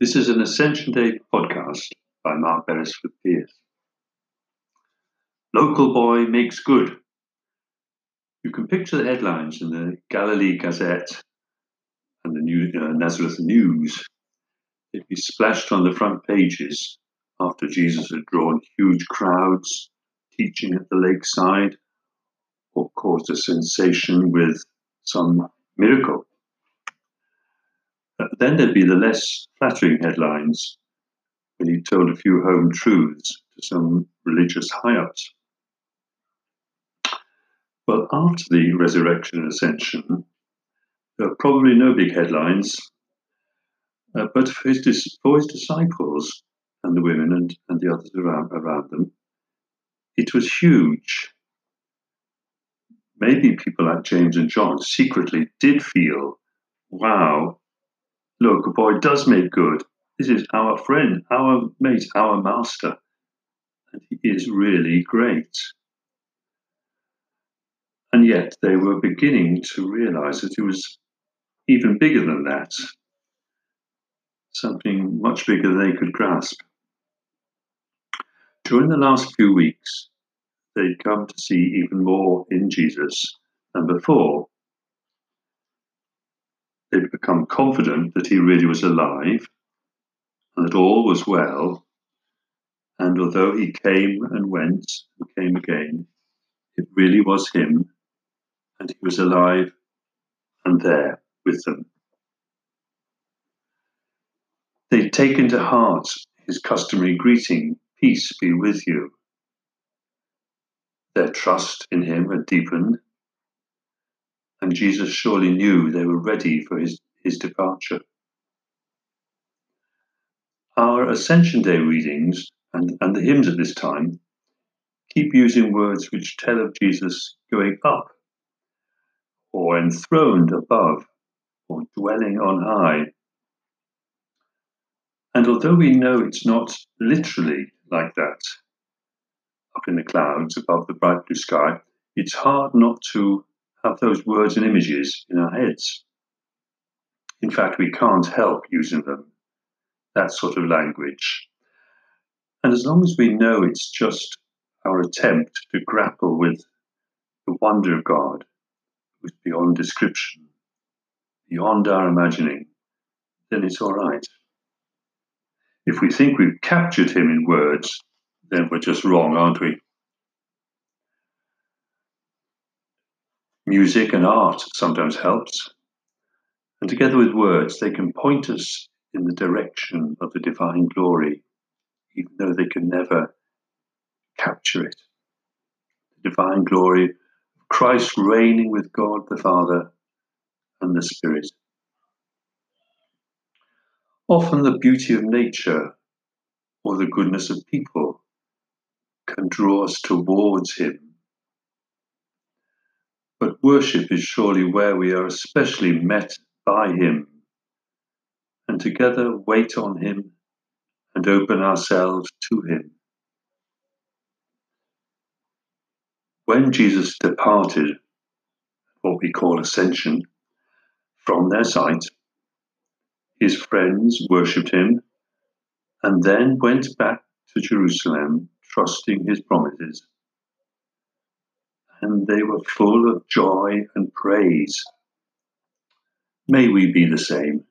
This is an Ascension Day podcast by Mark Beresford Pierce. Local boy makes good. You can picture the headlines in the Galilee Gazette and the New, uh, Nazareth News. They'd be splashed on the front pages after Jesus had drawn huge crowds teaching at the lakeside or caused a sensation with some miracle. Then there'd be the less flattering headlines when he told a few home truths to some religious high ups. Well, after the resurrection and ascension, there are probably no big headlines, uh, but for his, for his disciples and the women and, and the others around, around them, it was huge. Maybe people like James and John secretly did feel, wow, look, a boy does make good. This is our friend, our mate, our master. And he is really great. And yet they were beginning to realize that he was even bigger than that, something much bigger than they could grasp. During the last few weeks, they'd come to see even more in Jesus than before they'd become confident that he really was alive and that all was well. And although he came and went and came again, it really was him, and he was alive and there with them. They'd taken to heart his customary greeting, Peace be with you. Their trust in him had deepened, and Jesus surely knew they were ready for his, his departure. Our Ascension Day readings and, and the hymns at this time keep using words which tell of Jesus going up, or enthroned above, or dwelling on high. And although we know it's not literally like that, up in the clouds above the bright blue sky, it's hard not to have those words and images in our heads. In fact, we can't help using them, that sort of language. And as long as we know it's just our attempt to grapple with the wonder of God, is beyond description, beyond our imagining, then it's all right. If we think we've captured him in words, then we're just wrong, aren't we? Music and art sometimes helps, and together with words, they can point us in the direction of the divine glory, even though they can never capture it. The divine glory of Christ reigning with God the Father and the Spirit. Often the beauty of nature or the goodness of people can draw us towards Him worship is surely where we are especially met by Him, and together wait on Him and open ourselves to Him. When Jesus departed, what we call ascension, from their sight, his friends worshipped him and then went back to Jerusalem, trusting his promises and they were full of joy and praise. May we be the same.